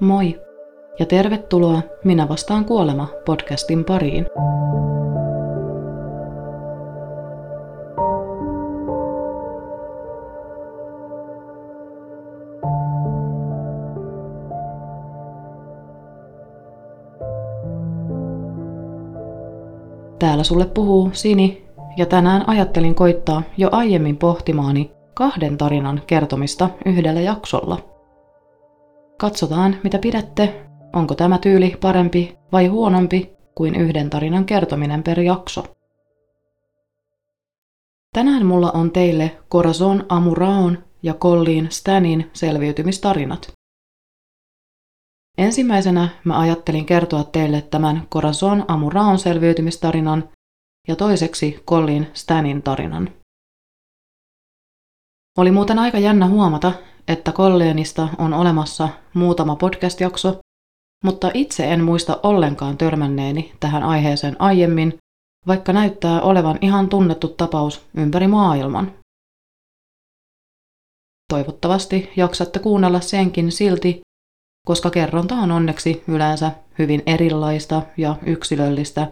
Moi ja tervetuloa Minä vastaan kuolema podcastin pariin. Täällä sulle puhuu Sini ja tänään ajattelin koittaa jo aiemmin pohtimaani kahden tarinan kertomista yhdellä jaksolla. Katsotaan, mitä pidätte, onko tämä tyyli parempi vai huonompi kuin yhden tarinan kertominen per jakso. Tänään mulla on teille Corazon Amuraon ja Colleen Stanin selviytymistarinat. Ensimmäisenä mä ajattelin kertoa teille tämän Corazon Amuraon selviytymistarinan ja toiseksi Colleen Stanin tarinan. Oli muuten aika jännä huomata, että Kolleenista on olemassa muutama podcast-jakso, mutta itse en muista ollenkaan törmänneeni tähän aiheeseen aiemmin, vaikka näyttää olevan ihan tunnettu tapaus ympäri maailman. Toivottavasti jaksatte kuunnella senkin silti, koska kerronta on onneksi yleensä hyvin erilaista ja yksilöllistä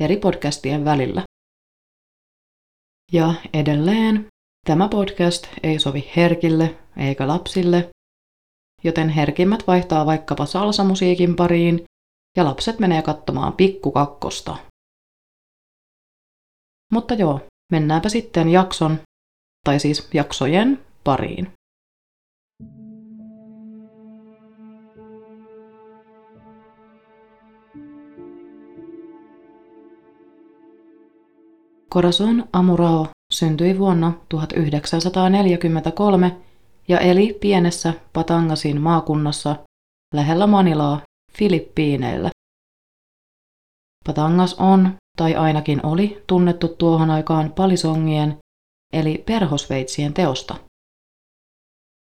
eri podcastien välillä. Ja edelleen, tämä podcast ei sovi herkille eikä lapsille, joten herkimmät vaihtaa vaikkapa salsamusiikin pariin ja lapset menee katsomaan pikkukakkosta. Mutta joo, mennäänpä sitten jakson, tai siis jaksojen pariin. Corazon Amurao syntyi vuonna 1943 ja eli pienessä Patangasin maakunnassa lähellä Manilaa Filippiineillä. Patangas on, tai ainakin oli, tunnettu tuohon aikaan palisongien eli perhosveitsien teosta.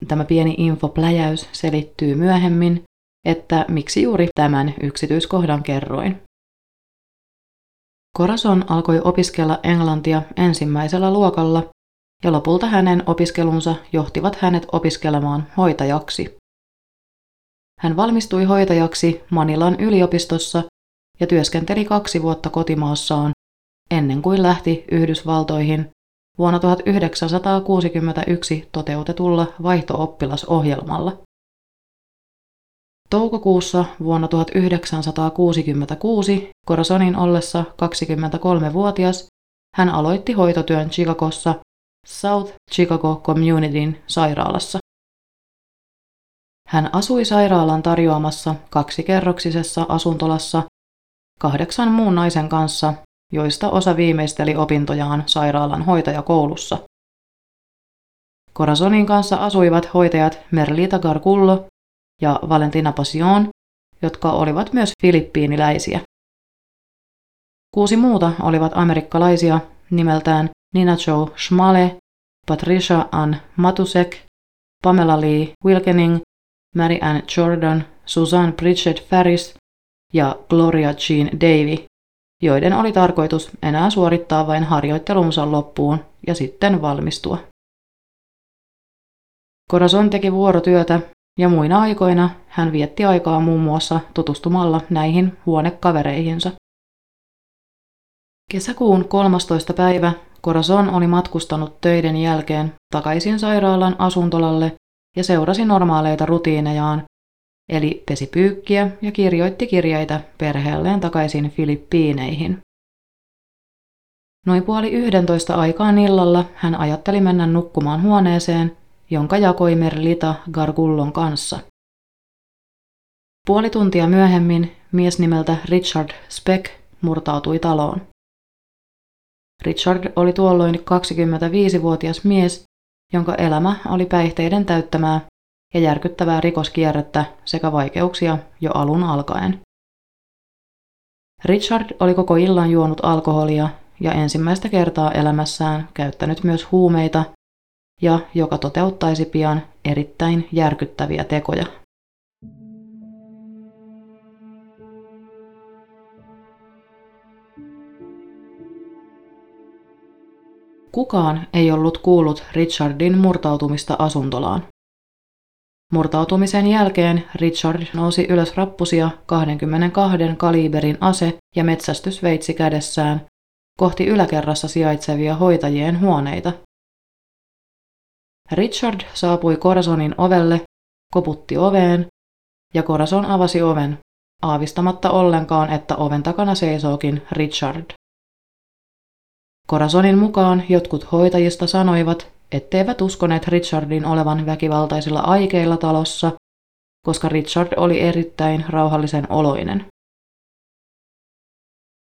Tämä pieni infopläjäys selittyy myöhemmin, että miksi juuri tämän yksityiskohdan kerroin. Corazon alkoi opiskella englantia ensimmäisellä luokalla ja lopulta hänen opiskelunsa johtivat hänet opiskelemaan hoitajaksi. Hän valmistui hoitajaksi Manilan yliopistossa ja työskenteli kaksi vuotta kotimaassaan ennen kuin lähti Yhdysvaltoihin vuonna 1961 toteutetulla vaihtooppilasohjelmalla. Toukokuussa vuonna 1966 Corazonin ollessa 23-vuotias hän aloitti hoitotyön Chicagossa South Chicago Communityn sairaalassa. Hän asui sairaalan tarjoamassa kaksikerroksisessa asuntolassa kahdeksan muun naisen kanssa, joista osa viimeisteli opintojaan sairaalan hoitajakoulussa. Corazonin kanssa asuivat hoitajat Merlita Gargullo ja Valentina Passion, jotka olivat myös filippiiniläisiä. Kuusi muuta olivat amerikkalaisia nimeltään Nina Jo Schmale, Patricia Ann Matusek, Pamela Lee Wilkening, Mary Ann Jordan, Susan Bridget Ferris ja Gloria Jean Davy, joiden oli tarkoitus enää suorittaa vain harjoittelunsa loppuun ja sitten valmistua. Corazon teki vuorotyötä ja muina aikoina hän vietti aikaa muun muassa tutustumalla näihin huonekavereihinsa. Kesäkuun 13. päivä Corazon oli matkustanut töiden jälkeen takaisin sairaalan asuntolalle ja seurasi normaaleita rutiinejaan, eli pesi pyykkiä ja kirjoitti kirjeitä perheelleen takaisin Filippiineihin. Noin puoli yhdentoista aikaan illalla hän ajatteli mennä nukkumaan huoneeseen, jonka jakoi Merlita Gargullon kanssa. Puoli tuntia myöhemmin mies nimeltä Richard Speck murtautui taloon. Richard oli tuolloin 25-vuotias mies, jonka elämä oli päihteiden täyttämää ja järkyttävää rikoskierrettä sekä vaikeuksia jo alun alkaen. Richard oli koko illan juonut alkoholia ja ensimmäistä kertaa elämässään käyttänyt myös huumeita ja joka toteuttaisi pian erittäin järkyttäviä tekoja. Kukaan ei ollut kuullut Richardin murtautumista asuntolaan. Murtautumisen jälkeen Richard nousi ylös rappusia 22 kaliberin ase- ja metsästysveitsi kädessään kohti yläkerrassa sijaitsevia hoitajien huoneita. Richard saapui Corazonin ovelle, koputti oveen ja Corazon avasi oven, aavistamatta ollenkaan, että oven takana seisookin Richard. Corazonin mukaan jotkut hoitajista sanoivat, etteivät uskoneet Richardin olevan väkivaltaisilla aikeilla talossa, koska Richard oli erittäin rauhallisen oloinen.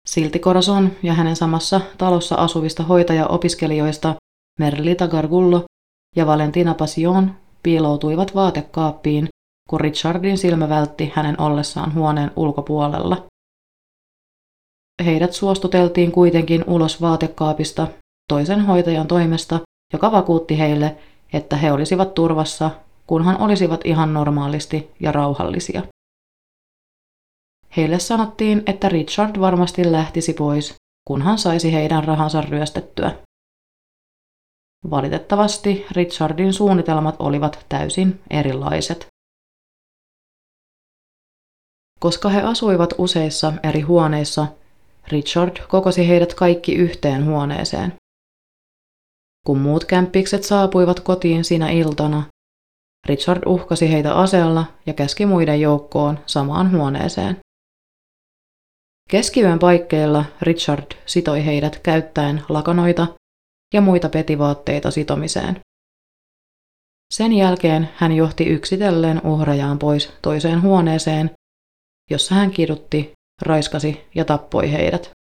Silti Corazon ja hänen samassa talossa asuvista hoitaja-opiskelijoista Merlita Gargullo ja Valentina Passion piiloutuivat vaatekaappiin, kun Richardin silmä vältti hänen ollessaan huoneen ulkopuolella. Heidät suostuteltiin kuitenkin ulos vaatekaapista toisen hoitajan toimesta, joka vakuutti heille, että he olisivat turvassa, kunhan olisivat ihan normaalisti ja rauhallisia. Heille sanottiin, että Richard varmasti lähtisi pois, kunhan saisi heidän rahansa ryöstettyä. Valitettavasti Richardin suunnitelmat olivat täysin erilaiset. Koska he asuivat useissa eri huoneissa, Richard kokosi heidät kaikki yhteen huoneeseen. Kun muut kämppikset saapuivat kotiin sinä iltana, Richard uhkasi heitä aseella ja käski muiden joukkoon samaan huoneeseen. Keskiyön paikkeilla Richard sitoi heidät käyttäen lakanoita ja muita petivaatteita sitomiseen. Sen jälkeen hän johti yksitellen uhrajaan pois toiseen huoneeseen, jossa hän kidutti, raiskasi ja tappoi heidät.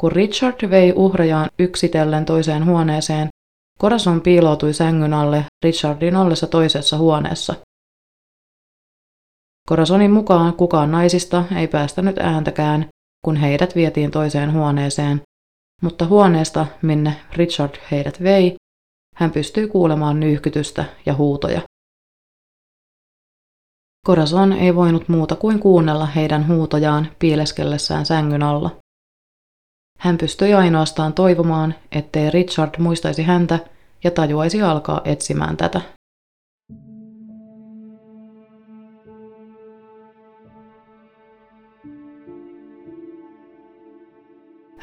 Kun Richard vei uhrajaan yksitellen toiseen huoneeseen, Corazon piiloutui sängyn alle Richardin ollessa toisessa huoneessa. Corazonin mukaan kukaan naisista ei päästänyt ääntäkään, kun heidät vietiin toiseen huoneeseen, mutta huoneesta, minne Richard heidät vei, hän pystyi kuulemaan nyyhkytystä ja huutoja. Corazon ei voinut muuta kuin kuunnella heidän huutojaan piileskellessään sängyn alla. Hän pystyi ainoastaan toivomaan, ettei Richard muistaisi häntä ja tajuaisi alkaa etsimään tätä.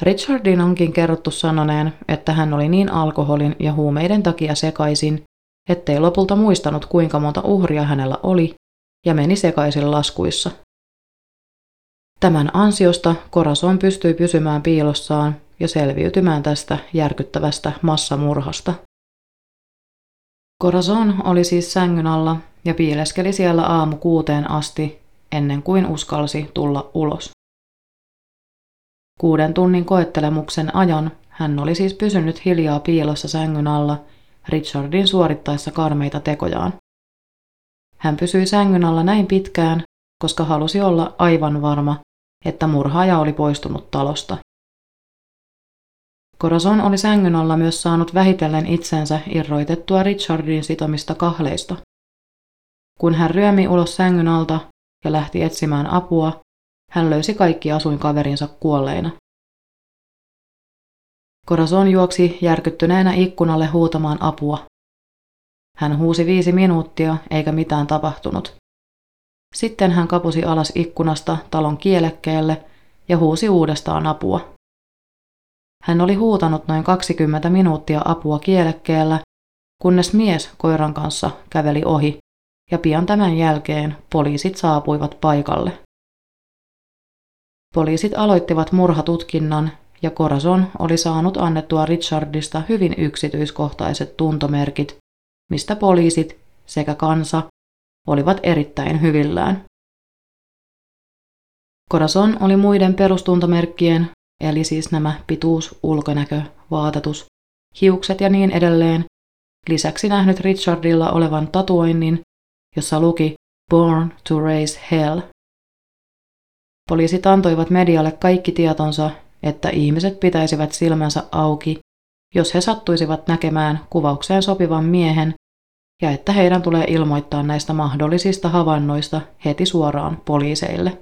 Richardin onkin kerrottu sanoneen, että hän oli niin alkoholin ja huumeiden takia sekaisin, ettei lopulta muistanut kuinka monta uhria hänellä oli ja meni sekaisin laskuissa. Tämän ansiosta Corazon pystyi pysymään piilossaan ja selviytymään tästä järkyttävästä massamurhasta. Corazon oli siis sängyn alla ja piileskeli siellä aamu kuuteen asti ennen kuin uskalsi tulla ulos. Kuuden tunnin koettelemuksen ajan hän oli siis pysynyt hiljaa piilossa sängyn alla Richardin suorittaessa karmeita tekojaan. Hän pysyi sängyn alla näin pitkään, koska halusi olla aivan varma, että murhaaja oli poistunut talosta. Corazon oli sängyn alla myös saanut vähitellen itsensä irroitettua Richardin sitomista kahleista. Kun hän ryömi ulos sängyn alta ja lähti etsimään apua, hän löysi kaikki asuinkaverinsa kuolleina. Corazon juoksi järkyttyneenä ikkunalle huutamaan apua. Hän huusi viisi minuuttia eikä mitään tapahtunut. Sitten hän kapusi alas ikkunasta talon kielekkeelle ja huusi uudestaan apua. Hän oli huutanut noin 20 minuuttia apua kielekkeellä, kunnes mies koiran kanssa käveli ohi, ja pian tämän jälkeen poliisit saapuivat paikalle. Poliisit aloittivat murhatutkinnan ja Corazon oli saanut annettua Richardista hyvin yksityiskohtaiset tuntomerkit, mistä poliisit sekä kansa olivat erittäin hyvillään. Corazon oli muiden perustuntomerkkien, eli siis nämä pituus, ulkonäkö, vaatetus, hiukset ja niin edelleen, lisäksi nähnyt Richardilla olevan tatuoinnin, jossa luki Born to Raise Hell. Poliisit antoivat medialle kaikki tietonsa, että ihmiset pitäisivät silmänsä auki, jos he sattuisivat näkemään kuvaukseen sopivan miehen, ja että heidän tulee ilmoittaa näistä mahdollisista havainnoista heti suoraan poliiseille.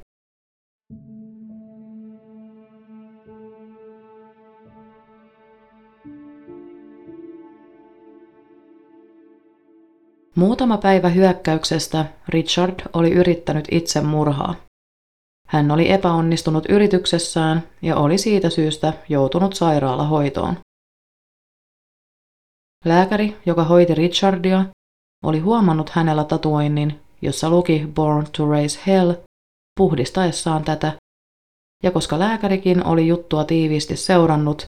Muutama päivä hyökkäyksestä Richard oli yrittänyt itse murhaa. Hän oli epäonnistunut yrityksessään ja oli siitä syystä joutunut sairaalahoitoon. Lääkäri, joka hoiti Richardia, oli huomannut hänellä tatuoinnin, jossa luki Born to Raise Hell, puhdistaessaan tätä, ja koska lääkärikin oli juttua tiiviisti seurannut,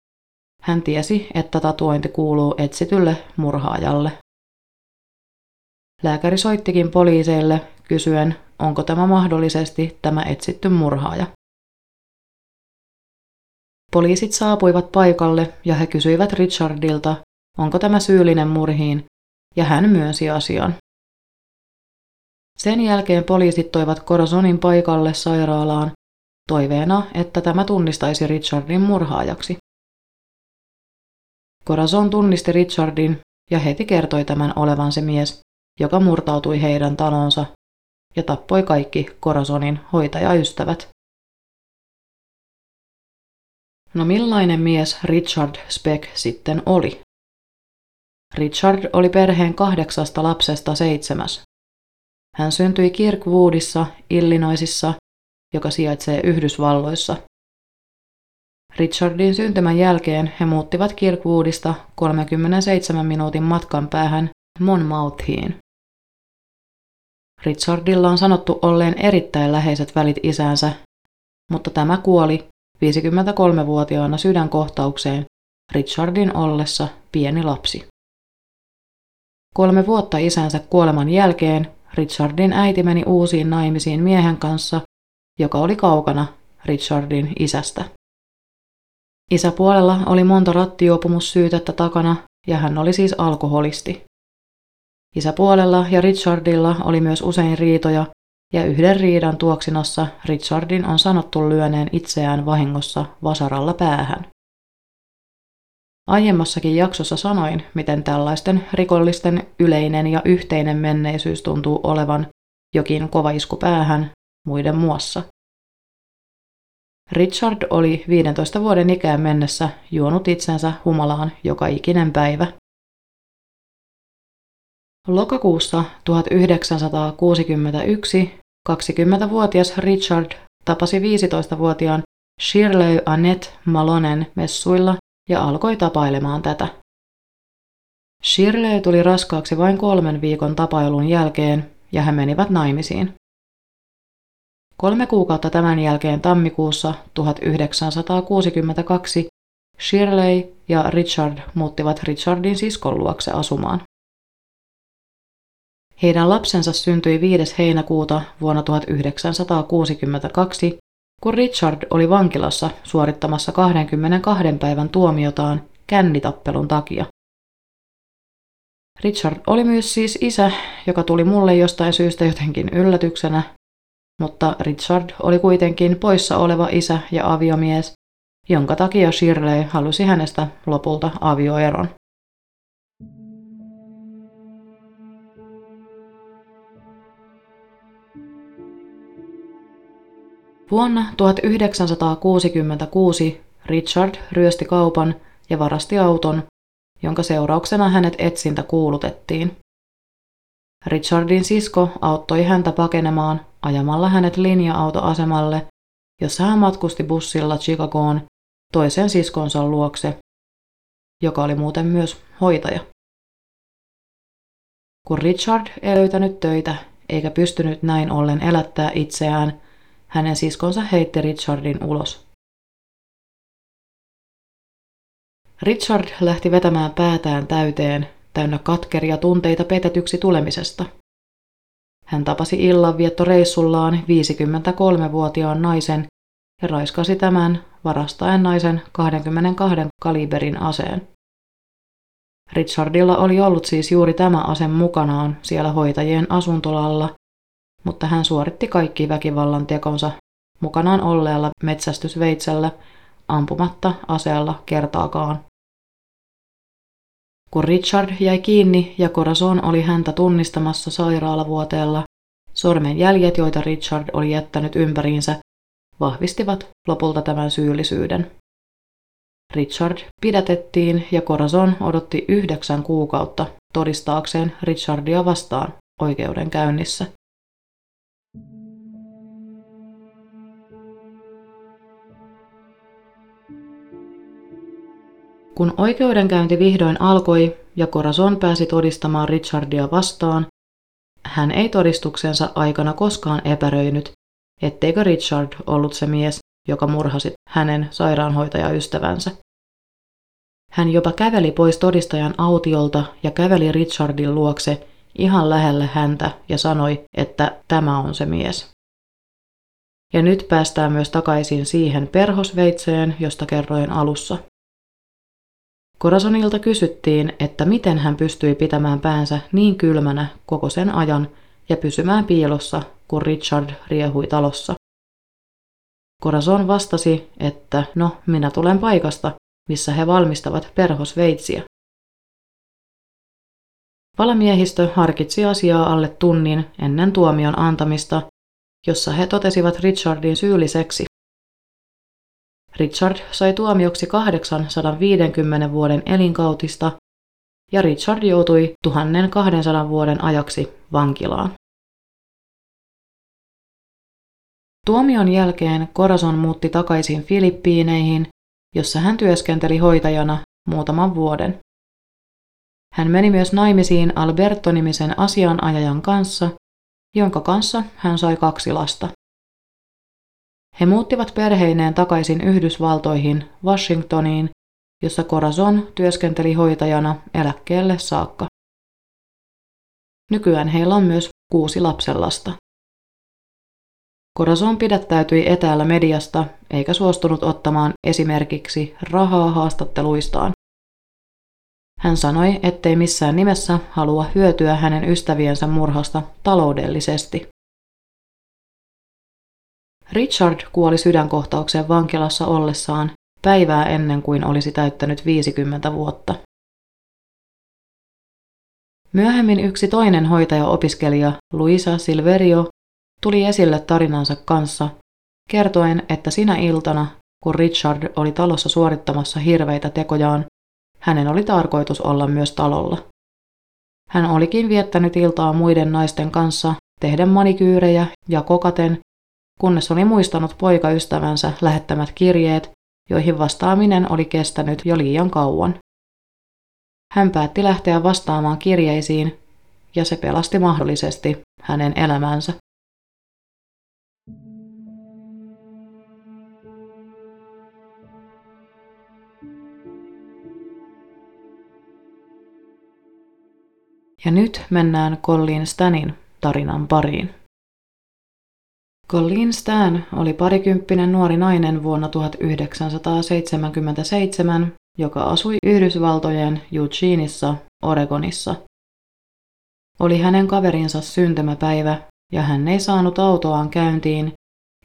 hän tiesi, että tatuointi kuuluu etsitylle murhaajalle. Lääkäri soittikin poliiseille kysyen, onko tämä mahdollisesti tämä etsitty murhaaja. Poliisit saapuivat paikalle ja he kysyivät Richardilta, onko tämä syyllinen murhiin, ja hän myönsi asian. Sen jälkeen poliisit toivat Corazonin paikalle sairaalaan toiveena, että tämä tunnistaisi Richardin murhaajaksi. Corazon tunnisti Richardin ja heti kertoi tämän olevan se mies, joka murtautui heidän talonsa ja tappoi kaikki Corazonin hoitajaystävät. No millainen mies Richard Speck sitten oli? Richard oli perheen kahdeksasta lapsesta seitsemäs. Hän syntyi Kirkwoodissa, Illinoisissa, joka sijaitsee Yhdysvalloissa. Richardin syntymän jälkeen he muuttivat Kirkwoodista 37 minuutin matkan päähän Monmouthiin. Richardilla on sanottu olleen erittäin läheiset välit isäänsä, mutta tämä kuoli 53-vuotiaana sydänkohtaukseen Richardin ollessa pieni lapsi. Kolme vuotta isänsä kuoleman jälkeen Richardin äiti meni uusiin naimisiin miehen kanssa, joka oli kaukana Richardin isästä. Isäpuolella oli monta rattijuopumussyytettä takana ja hän oli siis alkoholisti. Isäpuolella ja Richardilla oli myös usein riitoja, ja yhden riidan tuoksinassa Richardin on sanottu lyöneen itseään vahingossa vasaralla päähän. Aiemmassakin jaksossa sanoin, miten tällaisten rikollisten yleinen ja yhteinen menneisyys tuntuu olevan jokin kova isku päähän muiden muassa. Richard oli 15 vuoden ikään mennessä juonut itsensä humalaan joka ikinen päivä. Lokakuussa 1961 20-vuotias Richard tapasi 15-vuotiaan Shirley Annette Malonen messuilla ja alkoi tapailemaan tätä. Shirley tuli raskaaksi vain kolmen viikon tapailun jälkeen ja he menivät naimisiin. Kolme kuukautta tämän jälkeen tammikuussa 1962 Shirley ja Richard muuttivat Richardin siskon luokse asumaan. Heidän lapsensa syntyi 5. heinäkuuta vuonna 1962, kun Richard oli vankilassa suorittamassa 22 päivän tuomiotaan kännitappelun takia. Richard oli myös siis isä, joka tuli mulle jostain syystä jotenkin yllätyksenä, mutta Richard oli kuitenkin poissa oleva isä ja aviomies, jonka takia Shirley halusi hänestä lopulta avioeron. Vuonna 1966 Richard ryösti kaupan ja varasti auton, jonka seurauksena hänet etsintä kuulutettiin. Richardin sisko auttoi häntä pakenemaan ajamalla hänet linja-autoasemalle, jossa hän matkusti bussilla Chicagoon toisen siskonsa luokse, joka oli muuten myös hoitaja. Kun Richard ei löytänyt töitä eikä pystynyt näin ollen elättää itseään, hänen siskonsa heitti Richardin ulos. Richard lähti vetämään päätään täyteen, täynnä katkeria tunteita petetyksi tulemisesta. Hän tapasi illanviettoreissullaan 53-vuotiaan naisen ja raiskasi tämän varastaen naisen 22 kaliberin aseen. Richardilla oli ollut siis juuri tämä ase mukanaan siellä hoitajien asuntolalla mutta hän suoritti kaikki väkivallan tekonsa mukanaan olleella metsästysveitsellä ampumatta aseella kertaakaan. Kun Richard jäi kiinni ja Corazon oli häntä tunnistamassa sairaalavuoteella, sormenjäljet, joita Richard oli jättänyt ympäriinsä, vahvistivat lopulta tämän syyllisyyden. Richard pidätettiin ja Corazon odotti yhdeksän kuukautta todistaakseen Richardia vastaan oikeudenkäynnissä. Kun oikeudenkäynti vihdoin alkoi ja Corazon pääsi todistamaan Richardia vastaan, hän ei todistuksensa aikana koskaan epäröinyt, etteikö Richard ollut se mies, joka murhasi hänen sairaanhoitajaystävänsä. Hän jopa käveli pois todistajan autiolta ja käveli Richardin luokse ihan lähelle häntä ja sanoi, että tämä on se mies. Ja nyt päästään myös takaisin siihen perhosveitseen, josta kerroin alussa. Korasonilta kysyttiin, että miten hän pystyi pitämään päänsä niin kylmänä koko sen ajan ja pysymään piilossa, kun Richard riehui talossa. Corazon vastasi, että no, minä tulen paikasta, missä he valmistavat perhosveitsiä. Valamiehistö harkitsi asiaa alle tunnin ennen tuomion antamista, jossa he totesivat Richardin syylliseksi. Richard sai tuomioksi 850 vuoden elinkautista ja Richard joutui 1200 vuoden ajaksi vankilaan. Tuomion jälkeen Corazon muutti takaisin Filippiineihin, jossa hän työskenteli hoitajana muutaman vuoden. Hän meni myös naimisiin Alberto-nimisen asianajajan kanssa, jonka kanssa hän sai kaksi lasta. He muuttivat perheineen takaisin Yhdysvaltoihin, Washingtoniin, jossa Corazon työskenteli hoitajana eläkkeelle saakka. Nykyään heillä on myös kuusi lapsenlasta. Corazon pidättäytyi etäällä mediasta eikä suostunut ottamaan esimerkiksi rahaa haastatteluistaan. Hän sanoi, ettei missään nimessä halua hyötyä hänen ystäviensä murhasta taloudellisesti. Richard kuoli sydänkohtaukseen vankilassa ollessaan päivää ennen kuin olisi täyttänyt 50 vuotta. Myöhemmin yksi toinen hoitaja-opiskelija, Luisa Silverio, tuli esille tarinansa kanssa, kertoen, että sinä iltana, kun Richard oli talossa suorittamassa hirveitä tekojaan, hänen oli tarkoitus olla myös talolla. Hän olikin viettänyt iltaa muiden naisten kanssa, tehden manikyyrejä ja kokaten, kunnes oli muistanut poikaystävänsä lähettämät kirjeet, joihin vastaaminen oli kestänyt jo liian kauan. Hän päätti lähteä vastaamaan kirjeisiin, ja se pelasti mahdollisesti hänen elämänsä. Ja nyt mennään Colleen Stanin tarinan pariin. Colleen Stan oli parikymppinen nuori nainen vuonna 1977, joka asui Yhdysvaltojen Eugeneissa, Oregonissa. Oli hänen kaverinsa syntymäpäivä ja hän ei saanut autoaan käyntiin,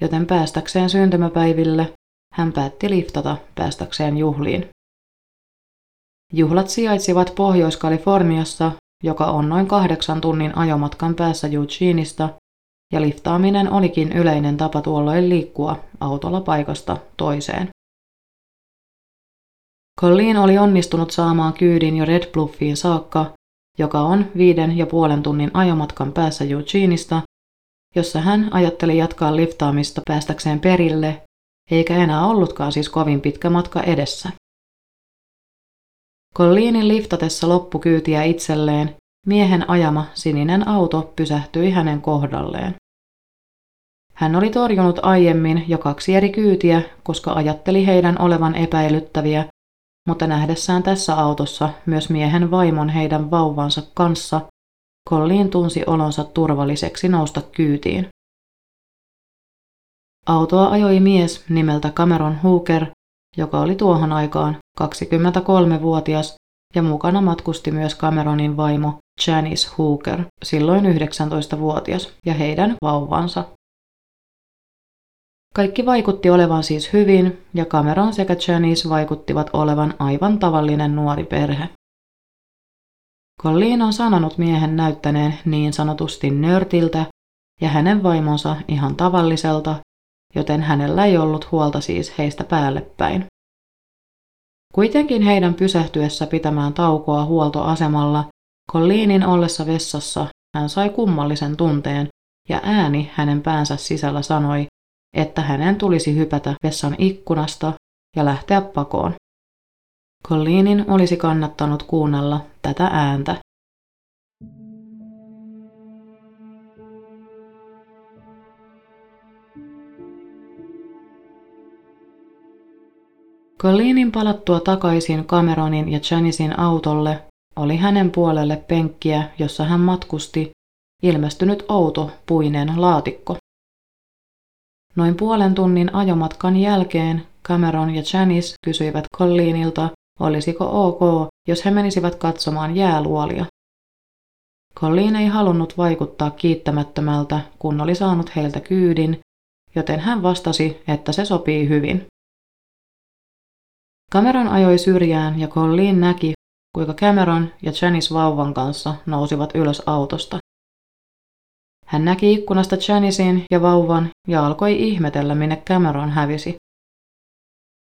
joten päästäkseen syntymäpäiville hän päätti liftata päästäkseen juhliin. Juhlat sijaitsivat Pohjois-Kaliforniassa joka on noin kahdeksan tunnin ajomatkan päässä Eugeneista, ja liftaaminen olikin yleinen tapa tuolloin liikkua autolla paikasta toiseen. Colleen oli onnistunut saamaan kyydin jo Red Bluffiin saakka, joka on viiden ja puolen tunnin ajomatkan päässä Eugeneista, jossa hän ajatteli jatkaa liftaamista päästäkseen perille, eikä enää ollutkaan siis kovin pitkä matka edessä. Colleenin liftatessa loppukyytiä itselleen, miehen ajama sininen auto pysähtyi hänen kohdalleen. Hän oli torjunut aiemmin jo kaksi eri kyytiä, koska ajatteli heidän olevan epäilyttäviä, mutta nähdessään tässä autossa myös miehen vaimon heidän vauvansa kanssa, Colleen tunsi olonsa turvalliseksi nousta kyytiin. Autoa ajoi mies nimeltä Cameron Hooker, joka oli tuohon aikaan 23-vuotias ja mukana matkusti myös Cameronin vaimo Janice Hooker, silloin 19-vuotias, ja heidän vauvansa. Kaikki vaikutti olevan siis hyvin, ja Cameron sekä Janice vaikuttivat olevan aivan tavallinen nuori perhe. Colleen on sanonut miehen näyttäneen niin sanotusti nörtiltä ja hänen vaimonsa ihan tavalliselta, joten hänellä ei ollut huolta siis heistä päällepäin. Kuitenkin heidän pysähtyessä pitämään taukoa huoltoasemalla Colleenin ollessa vessassa hän sai kummallisen tunteen ja ääni hänen päänsä sisällä sanoi, että hänen tulisi hypätä vessan ikkunasta ja lähteä pakoon. Colleenin olisi kannattanut kuunnella tätä ääntä. Colleenin palattua takaisin Cameronin ja Janicein autolle oli hänen puolelle penkkiä, jossa hän matkusti, ilmestynyt outo puinen laatikko. Noin puolen tunnin ajomatkan jälkeen Cameron ja Janice kysyivät Colleenilta, olisiko ok, jos he menisivät katsomaan jääluolia. Colleen ei halunnut vaikuttaa kiittämättömältä, kun oli saanut heiltä kyydin, joten hän vastasi, että se sopii hyvin. Cameron ajoi syrjään ja Colleen näki, kuinka Cameron ja Janice vauvan kanssa nousivat ylös autosta. Hän näki ikkunasta Janicin ja vauvan ja alkoi ihmetellä, minne Cameron hävisi.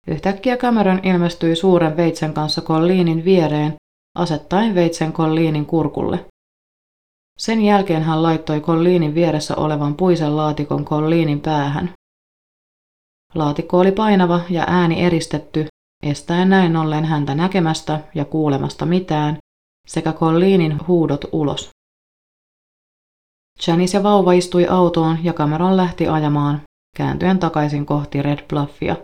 Yhtäkkiä Cameron ilmestyi suuren veitsen kanssa Colleenin viereen, asettaen veitsen Colleenin kurkulle. Sen jälkeen hän laittoi Colleenin vieressä olevan puisen laatikon Colleenin päähän. Laatikko oli painava ja ääni eristetty, estäen näin ollen häntä näkemästä ja kuulemasta mitään, sekä Colleenin huudot ulos. Janice ja vauva istui autoon ja Cameron lähti ajamaan, kääntyen takaisin kohti Red Bluffia.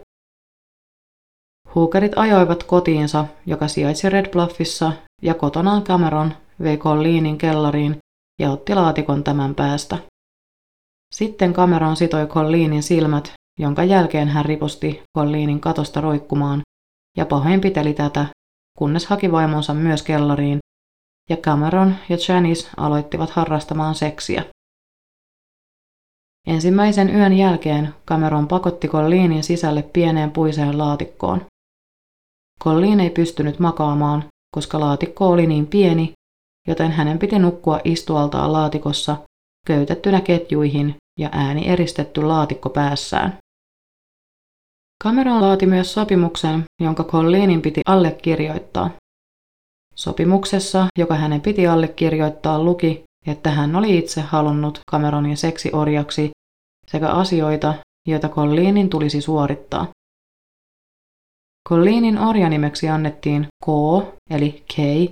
Hookerit ajoivat kotiinsa, joka sijaitsi Red Bluffissa, ja kotonaan Cameron vei Colleenin kellariin ja otti laatikon tämän päästä. Sitten Cameron sitoi Colleenin silmät, jonka jälkeen hän ripusti Colleenin katosta roikkumaan ja pahoinpiteli tätä, kunnes haki vaimonsa myös kellariin, ja Cameron ja Janice aloittivat harrastamaan seksiä. Ensimmäisen yön jälkeen Cameron pakotti Colleenin sisälle pieneen puiseen laatikkoon. Colleen ei pystynyt makaamaan, koska laatikko oli niin pieni, joten hänen piti nukkua istualtaan laatikossa köytettynä ketjuihin ja ääni eristetty laatikko päässään. Cameron laati myös sopimuksen, jonka Colleenin piti allekirjoittaa. Sopimuksessa, joka hänen piti allekirjoittaa, luki, että hän oli itse halunnut Cameronin seksiorjaksi sekä asioita, joita Colleenin tulisi suorittaa. Colleenin orjanimeksi annettiin K, eli Kay,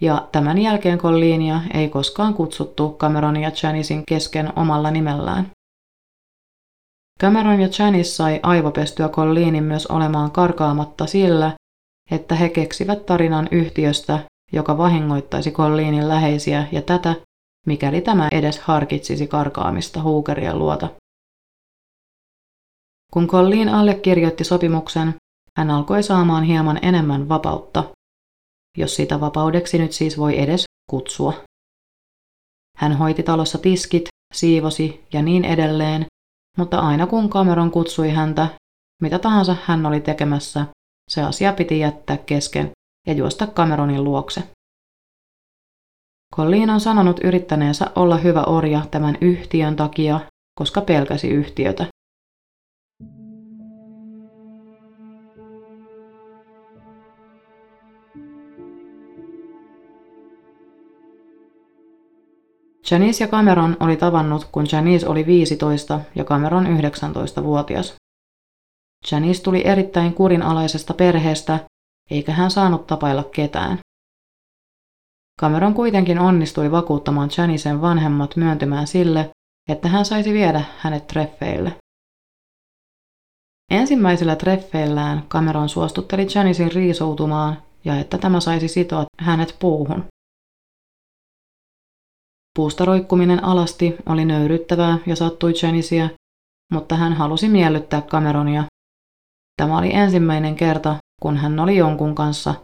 ja tämän jälkeen Colleenia ei koskaan kutsuttu Cameron ja Janicein kesken omalla nimellään. Cameron ja Janice sai aivopestyä Colleenin myös olemaan karkaamatta sillä, että he keksivät tarinan yhtiöstä, joka vahingoittaisi Colleenin läheisiä ja tätä, mikäli tämä edes harkitsisi karkaamista Hookerien luota. Kun Colleen allekirjoitti sopimuksen, hän alkoi saamaan hieman enemmän vapautta, jos sitä vapaudeksi nyt siis voi edes kutsua. Hän hoiti talossa tiskit, siivosi ja niin edelleen, mutta aina kun Cameron kutsui häntä, mitä tahansa hän oli tekemässä, se asia piti jättää kesken ja juosta Cameronin luokse. Colleen on sanonut yrittäneensä olla hyvä orja tämän yhtiön takia, koska pelkäsi yhtiötä. Janice ja Cameron oli tavannut, kun Janice oli 15 ja Cameron 19-vuotias. Janice tuli erittäin kurinalaisesta perheestä, eikä hän saanut tapailla ketään. Cameron kuitenkin onnistui vakuuttamaan Janicen vanhemmat myöntymään sille, että hän saisi viedä hänet treffeille. Ensimmäisillä treffeillään Cameron suostutteli Janicin riisoutumaan ja että tämä saisi sitoa hänet puuhun. Puusta roikkuminen alasti oli nöyryttävää ja sattui Janicea, mutta hän halusi miellyttää Cameronia. Tämä oli ensimmäinen kerta, kun hän oli jonkun kanssa,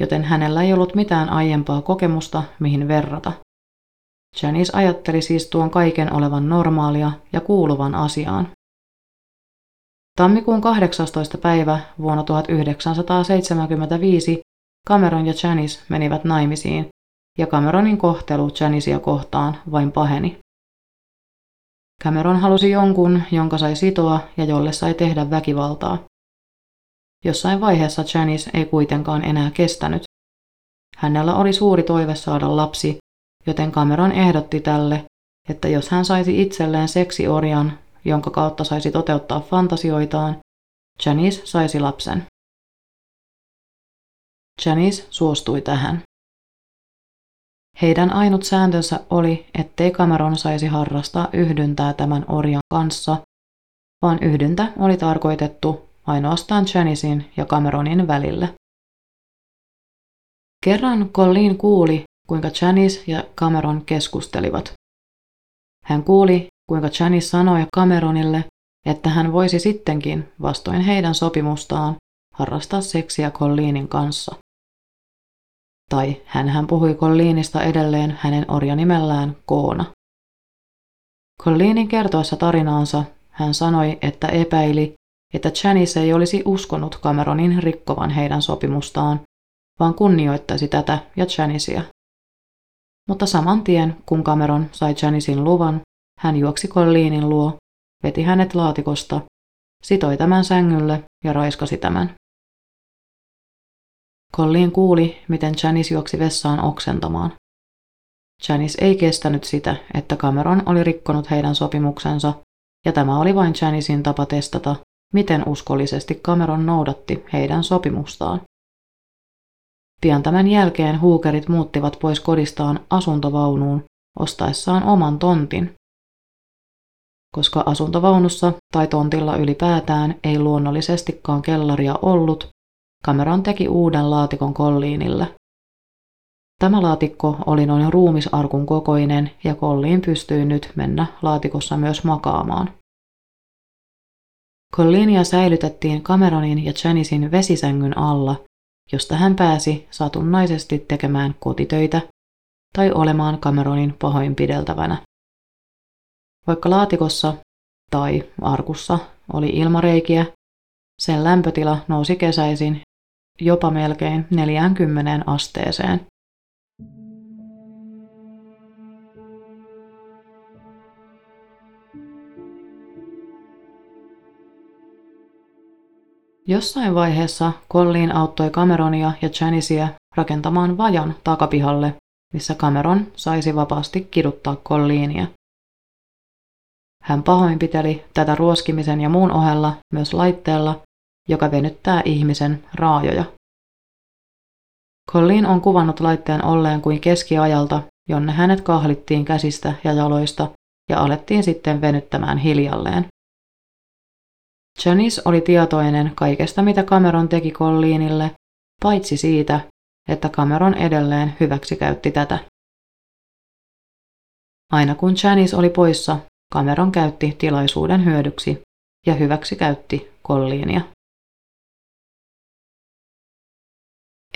joten hänellä ei ollut mitään aiempaa kokemusta, mihin verrata. Janice ajatteli siis tuon kaiken olevan normaalia ja kuuluvan asiaan. Tammikuun 18. päivä vuonna 1975 Cameron ja Janice menivät naimisiin ja Cameronin kohtelu Janicea kohtaan vain paheni. Cameron halusi jonkun, jonka sai sitoa ja jolle sai tehdä väkivaltaa. Jossain vaiheessa Janice ei kuitenkaan enää kestänyt. Hänellä oli suuri toive saada lapsi, joten Cameron ehdotti tälle, että jos hän saisi itselleen seksiorjan, jonka kautta saisi toteuttaa fantasioitaan, Janice saisi lapsen. Janice suostui tähän. Heidän ainut sääntönsä oli, ettei Cameron saisi harrastaa yhdyntää tämän orjan kanssa, vaan yhdyntä oli tarkoitettu ainoastaan Janicein ja Cameronin välille. Kerran Colleen kuuli, kuinka Janice ja Cameron keskustelivat. Hän kuuli, kuinka Janice sanoi Cameronille, että hän voisi sittenkin, vastoin heidän sopimustaan, harrastaa seksiä Colleenin kanssa. Tai hän puhui Colleenista edelleen hänen orjanimellään Koona. Colleenin kertoessa tarinaansa hän sanoi, että epäili, että Janice ei olisi uskonut Cameronin rikkovan heidän sopimustaan, vaan kunnioittaisi tätä ja Janicea. Mutta saman tien, kun Cameron sai Janicin luvan, hän juoksi Colleenin luo, veti hänet laatikosta, sitoi tämän sängylle ja raiskasi tämän. Colleen kuuli, miten Janice juoksi vessaan oksentamaan. Janice ei kestänyt sitä, että Cameron oli rikkonut heidän sopimuksensa, ja tämä oli vain Janicin tapa testata, miten uskollisesti Cameron noudatti heidän sopimustaan. Pian tämän jälkeen huukerit muuttivat pois kodistaan asuntovaunuun ostaessaan oman tontin. Koska asuntovaunussa tai tontilla ylipäätään ei luonnollisestikaan kellaria ollut, Cameron teki uuden laatikon kolliinille. Tämä laatikko oli noin ruumisarkun kokoinen ja kolliin pystyi nyt mennä laatikossa myös makaamaan. Collinia säilytettiin Cameronin ja Janicein vesisängyn alla, josta hän pääsi satunnaisesti tekemään kotitöitä tai olemaan Cameronin pahoinpideltävänä. Vaikka laatikossa tai arkussa oli ilmareikiä, sen lämpötila nousi kesäisin jopa melkein 40 asteeseen. Jossain vaiheessa Colleen auttoi Cameronia ja Janicea rakentamaan vajan takapihalle, missä Cameron saisi vapaasti kiduttaa Colleenia. Hän pahoinpiteli tätä ruoskimisen ja muun ohella myös laitteella, joka venyttää ihmisen raajoja. Colleen on kuvannut laitteen olleen kuin keskiajalta, jonne hänet kahlittiin käsistä ja jaloista ja alettiin sitten venyttämään hiljalleen. Janice oli tietoinen kaikesta, mitä Cameron teki Colleenille, paitsi siitä, että Cameron edelleen hyväksikäytti tätä. Aina kun Janice oli poissa, Cameron käytti tilaisuuden hyödyksi ja hyväksikäytti Colleenia.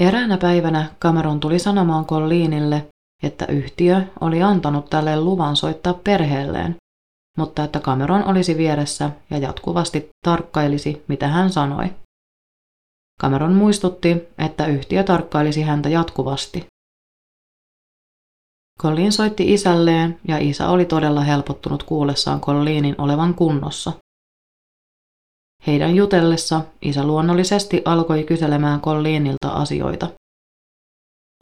Eräänä päivänä Cameron tuli sanomaan Colleenille, että yhtiö oli antanut tälle luvan soittaa perheelleen, mutta että Cameron olisi vieressä ja jatkuvasti tarkkailisi, mitä hän sanoi. Cameron muistutti, että yhtiö tarkkailisi häntä jatkuvasti. Colleen soitti isälleen ja isä oli todella helpottunut kuullessaan Colleenin olevan kunnossa. Heidän jutellessa isä luonnollisesti alkoi kyselemään Colleenilta asioita.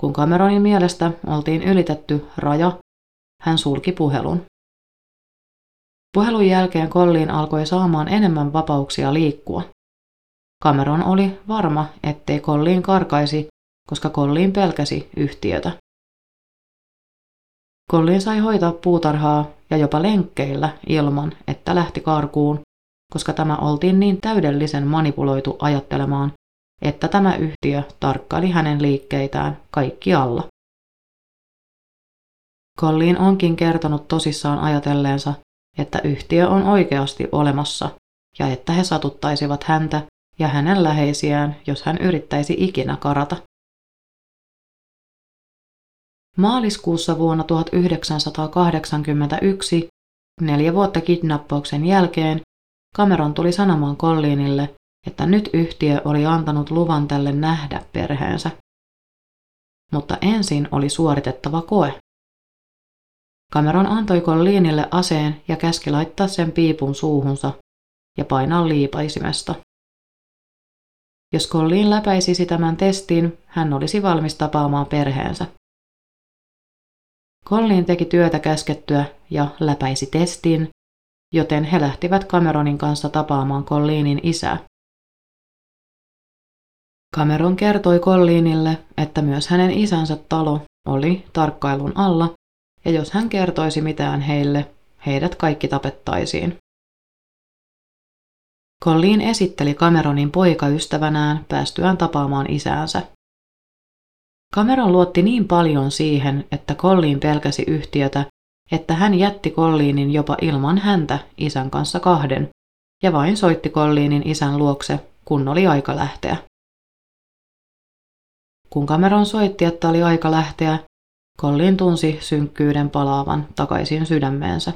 Kun Cameronin mielestä oltiin ylitetty raja, hän sulki puhelun. Puhelun jälkeen Colleen alkoi saamaan enemmän vapauksia liikkua. Cameron oli varma, ettei Colleen karkaisi, koska Colleen pelkäsi yhtiötä. Colleen sai hoitaa puutarhaa ja jopa lenkkeillä ilman, että lähti karkuun, koska tämä oltiin niin täydellisen manipuloitu ajattelemaan, että tämä yhtiö tarkkaili hänen liikkeitään kaikkialla. Colleen onkin kertonut tosissaan ajatelleensa, että yhtiö on oikeasti olemassa ja että he satuttaisivat häntä ja hänen läheisiään, jos hän yrittäisi ikinä karata. Maaliskuussa vuonna 1981, neljä vuotta kidnappauksen jälkeen, Cameron tuli sanomaan Collinille, että nyt yhtiö oli antanut luvan tälle nähdä perheensä. Mutta ensin oli suoritettava koe. Cameron antoi Collinille aseen ja käski laittaa sen piipun suuhunsa ja painaa liipaisimesta. Jos Colleen läpäisisi tämän testin, hän olisi valmis tapaamaan perheensä. Colleen teki työtä käskettyä ja läpäisi testin, joten he lähtivät Cameronin kanssa tapaamaan Colleenin isää. Cameron kertoi Colleenille, että myös hänen isänsä talo oli tarkkailun alla, ja jos hän kertoisi mitään heille, heidät kaikki tapettaisiin. Colleen esitteli Cameronin poikaystävänään päästyään tapaamaan isäänsä. Cameron luotti niin paljon siihen, että Colleen pelkäsi yhtiötä, että hän jätti Colleenin jopa ilman häntä isän kanssa kahden ja vain soitti Colleenin isän luokse, kun oli aika lähteä. Kun Cameron soitti, että oli aika lähteä, Colleen tunsi synkkyyden palaavan takaisin sydämeensä.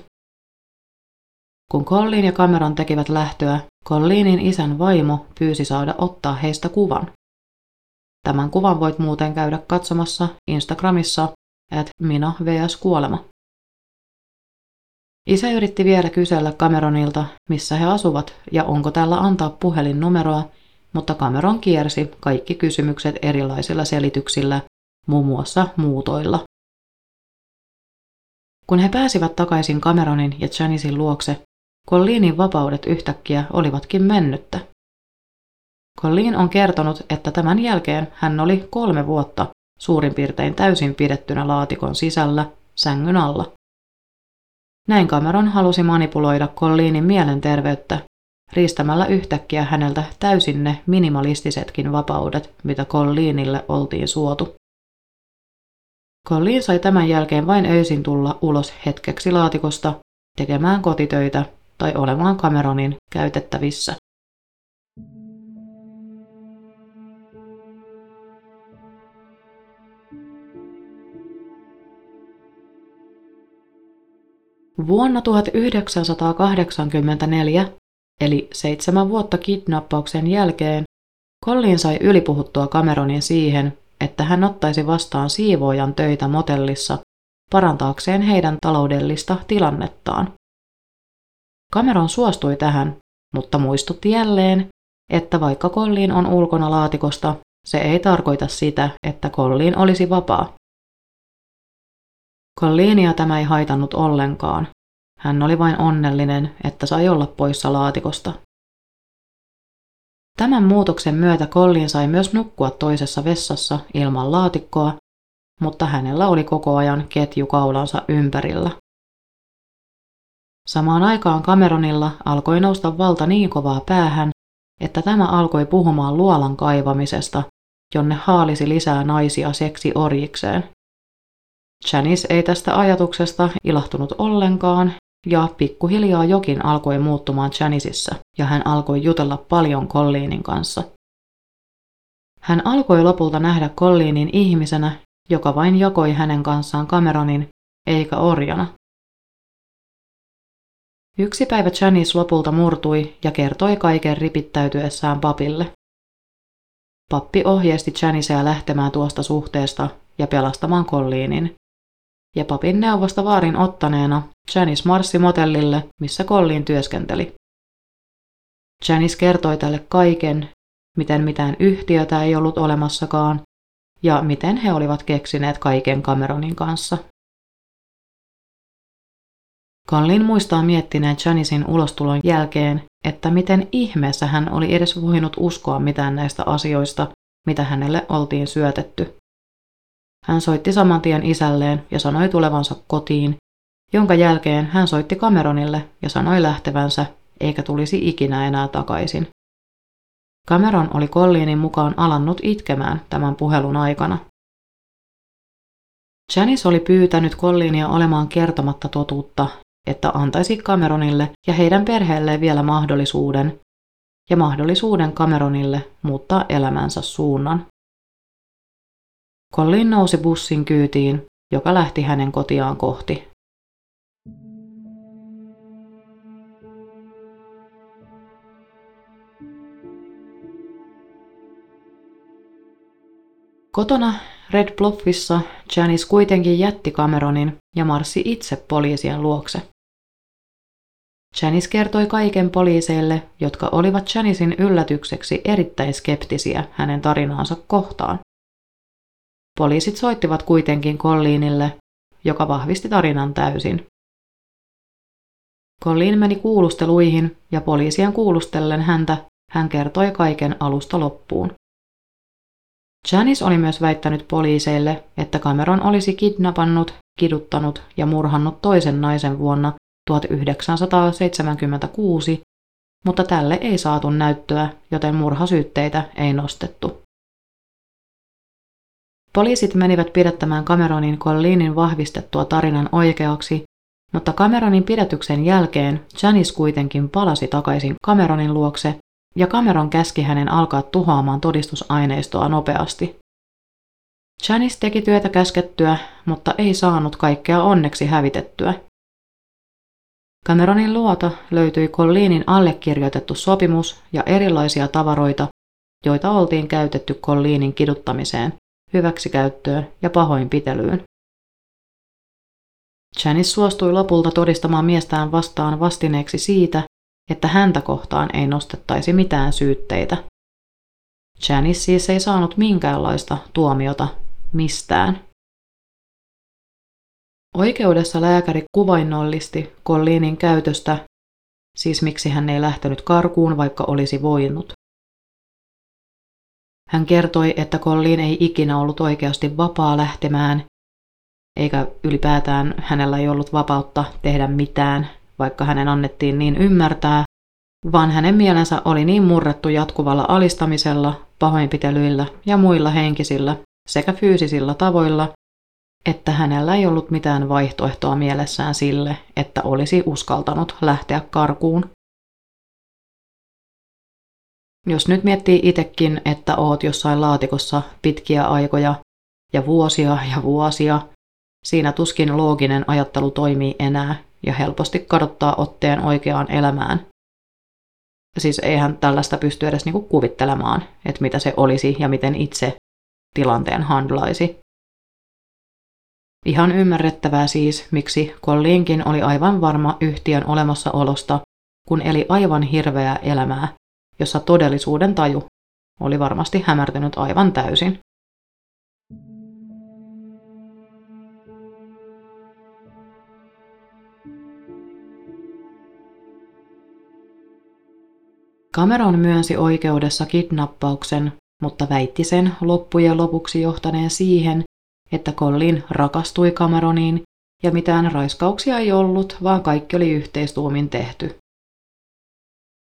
Kun Colleen ja Cameron tekivät lähtöä, Colleenin isän vaimo pyysi saada ottaa heistä kuvan. Tämän kuvan voit muuten käydä katsomassa Instagramissa at Mina vs. Kuolema. Isä yritti vielä kysellä Cameronilta, missä he asuvat ja onko tällä antaa puhelinnumeroa, mutta Cameron kiersi kaikki kysymykset erilaisilla selityksillä, muun muassa muutoilla. Kun he pääsivät takaisin Cameronin ja Janicein luokse, Colleenin vapaudet yhtäkkiä olivatkin mennyttä. Colleen on kertonut, että tämän jälkeen hän oli kolme vuotta suurin piirtein täysin pidettynä laatikon sisällä sängyn alla. Näin Cameron halusi manipuloida Colleenin mielenterveyttä riistämällä yhtäkkiä häneltä täysin ne minimalistisetkin vapaudet, mitä Colleenille oltiin suotu. Colleen sai tämän jälkeen vain öisin tulla ulos hetkeksi laatikosta tekemään kotitöitä tai olemaan Cameronin käytettävissä. Vuonna 1984, eli seitsemän vuotta kidnappauksen jälkeen, Colin sai ylipuhuttua Cameronin siihen, että hän ottaisi vastaan siivoojan töitä motellissa parantaakseen heidän taloudellista tilannettaan. Cameron suostui tähän, mutta muistutti jälleen, että vaikka Colleen on ulkona laatikosta, se ei tarkoita sitä, että Colleen olisi vapaa. Colleenia tämä ei haitannut ollenkaan. Hän oli vain onnellinen, että sai olla poissa laatikosta. Tämän muutoksen myötä Colleen sai myös nukkua toisessa vessassa ilman laatikkoa, mutta hänellä oli koko ajan ketju kaulansa ympärillä. Samaan aikaan Cameronilla alkoi nousta valta niin kovaa päähän, että tämä alkoi puhumaan luolan kaivamisesta, jonne haalisi lisää naisia seksi orjikseen. Janice ei tästä ajatuksesta ilahtunut ollenkaan, ja pikkuhiljaa jokin alkoi muuttumaan Janisissa, ja hän alkoi jutella paljon Colleenin kanssa. Hän alkoi lopulta nähdä Colleenin ihmisenä, joka vain jakoi hänen kanssaan Cameronin, eikä orjana. Yksi päivä Janice lopulta murtui ja kertoi kaiken ripittäytyessään papille. Pappi ohjeisti Janicea lähtemään tuosta suhteesta ja pelastamaan Colliinin. Ja papin neuvosta vaarin ottaneena Janice marssi motellille, missä Colleen työskenteli. Janice kertoi tälle kaiken, miten mitään yhtiötä ei ollut olemassakaan ja miten he olivat keksineet kaiken Cameronin kanssa. Kallin muistaa miettineen Janicein ulostulon jälkeen, että miten ihmeessä hän oli edes voinut uskoa mitään näistä asioista, mitä hänelle oltiin syötetty. Hän soitti saman tien isälleen ja sanoi tulevansa kotiin, jonka jälkeen hän soitti Cameronille ja sanoi lähtevänsä, eikä tulisi ikinä enää takaisin. Cameron oli Colliinin mukaan alannut itkemään tämän puhelun aikana. Janice oli pyytänyt Colliinia olemaan kertomatta totuutta että antaisi Cameronille ja heidän perheelleen vielä mahdollisuuden ja mahdollisuuden Cameronille muuttaa elämänsä suunnan. Colin nousi bussin kyytiin, joka lähti hänen kotiaan kohti. Kotona Red Bluffissa Janice kuitenkin jätti Cameronin ja marssi itse poliisien luokse. Janice kertoi kaiken poliiseille, jotka olivat Janicein yllätykseksi erittäin skeptisiä hänen tarinaansa kohtaan. Poliisit soittivat kuitenkin Collinille, joka vahvisti tarinan täysin. Collin meni kuulusteluihin ja poliisien kuulustellen häntä hän kertoi kaiken alusta loppuun. Janice oli myös väittänyt poliiseille, että Cameron olisi kidnappannut, kiduttanut ja murhannut toisen naisen vuonna 1976, mutta tälle ei saatu näyttöä, joten murhasyytteitä ei nostettu. Poliisit menivät pidättämään Cameronin Collinin vahvistettua tarinan oikeaksi, mutta Cameronin pidätyksen jälkeen Janice kuitenkin palasi takaisin Cameronin luokse ja Cameron käski hänen alkaa tuhoamaan todistusaineistoa nopeasti. Janice teki työtä käskettyä, mutta ei saanut kaikkea onneksi hävitettyä. Cameronin luota löytyi Collinin allekirjoitettu sopimus ja erilaisia tavaroita, joita oltiin käytetty Collinin kiduttamiseen, hyväksikäyttöön ja pahoinpitelyyn. Janice suostui lopulta todistamaan miestään vastaan vastineeksi siitä, että häntä kohtaan ei nostettaisi mitään syytteitä. Janice siis ei saanut minkäänlaista tuomiota mistään. Oikeudessa lääkäri kuvainnollisti Collinin käytöstä, siis miksi hän ei lähtenyt karkuun, vaikka olisi voinut. Hän kertoi, että Collin ei ikinä ollut oikeasti vapaa lähtemään, eikä ylipäätään hänellä ei ollut vapautta tehdä mitään, vaikka hänen annettiin niin ymmärtää, vaan hänen mielensä oli niin murrettu jatkuvalla alistamisella, pahoinpitelyillä ja muilla henkisillä sekä fyysisillä tavoilla, että hänellä ei ollut mitään vaihtoehtoa mielessään sille, että olisi uskaltanut lähteä karkuun. Jos nyt miettii itekin, että oot jossain laatikossa pitkiä aikoja ja vuosia ja vuosia, siinä tuskin looginen ajattelu toimii enää ja helposti kadottaa otteen oikeaan elämään. Siis eihän tällaista pysty edes niinku kuvittelemaan, että mitä se olisi ja miten itse tilanteen handlaisi. Ihan ymmärrettävää siis, miksi Collinkin oli aivan varma yhtiön olemassaolosta, kun eli aivan hirveää elämää, jossa todellisuuden taju oli varmasti hämärtynyt aivan täysin. Cameron myönsi oikeudessa kidnappauksen, mutta väitti sen loppujen lopuksi johtaneen siihen, että Collin rakastui Cameroniin ja mitään raiskauksia ei ollut, vaan kaikki oli yhteistuumin tehty.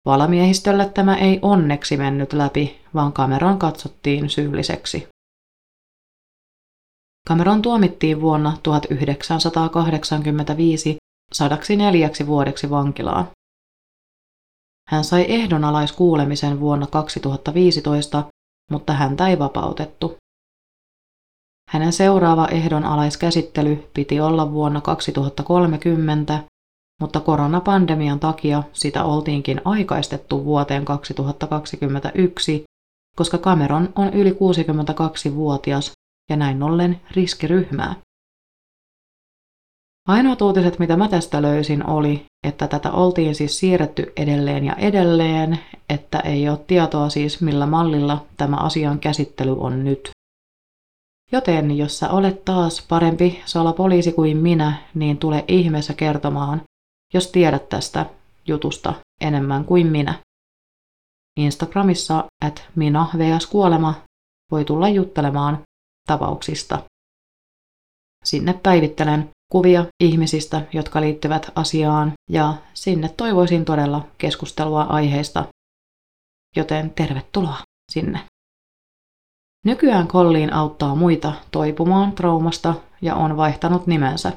Valamiehistölle tämä ei onneksi mennyt läpi, vaan Cameron katsottiin syylliseksi. Cameron tuomittiin vuonna 1985 sadaksi neljäksi vuodeksi vankilaan. Hän sai ehdonalaiskuulemisen vuonna 2015, mutta häntä ei vapautettu. Hänen seuraava ehdonalaiskäsittely piti olla vuonna 2030, mutta koronapandemian takia sitä oltiinkin aikaistettu vuoteen 2021, koska Cameron on yli 62-vuotias ja näin ollen riskiryhmää. Ainoat uutiset, mitä mä tästä löysin, oli, että tätä oltiin siis siirretty edelleen ja edelleen, että ei ole tietoa siis millä mallilla tämä asian käsittely on nyt. Joten jos sä olet taas parempi salapoliisi kuin minä, niin tule ihmeessä kertomaan, jos tiedät tästä jutusta enemmän kuin minä. Instagramissa at minä vs. kuolema voi tulla juttelemaan tapauksista. Sinne päivittelen kuvia ihmisistä, jotka liittyvät asiaan, ja sinne toivoisin todella keskustelua aiheista, joten tervetuloa sinne. Nykyään Colleen auttaa muita toipumaan traumasta ja on vaihtanut nimensä.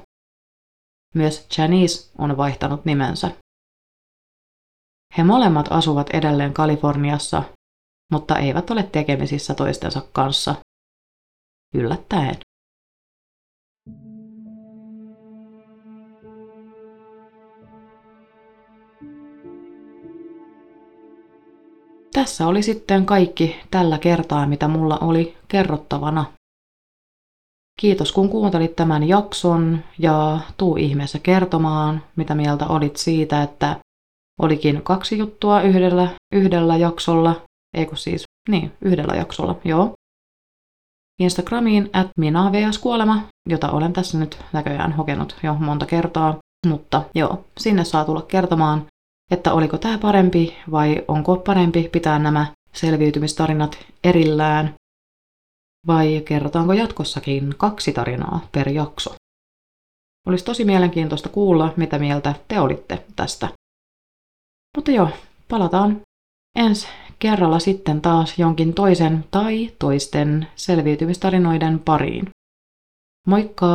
Myös Janice on vaihtanut nimensä. He molemmat asuvat edelleen Kaliforniassa, mutta eivät ole tekemisissä toistensa kanssa. Yllättäen. Tässä oli sitten kaikki tällä kertaa, mitä mulla oli kerrottavana. Kiitos kun kuuntelit tämän jakson ja tuu ihmeessä kertomaan, mitä mieltä olit siitä, että olikin kaksi juttua yhdellä, yhdellä jaksolla, eikö siis, niin, yhdellä jaksolla, joo. Instagramiin at Mina vs. Kuolema, jota olen tässä nyt näköjään hokenut jo monta kertaa, mutta joo, sinne saa tulla kertomaan, että oliko tämä parempi vai onko parempi pitää nämä selviytymistarinat erillään vai kerrotaanko jatkossakin kaksi tarinaa per jakso. Olisi tosi mielenkiintoista kuulla, mitä mieltä te olitte tästä. Mutta joo, palataan ensi kerralla sitten taas jonkin toisen tai toisten selviytymistarinoiden pariin. Moikka!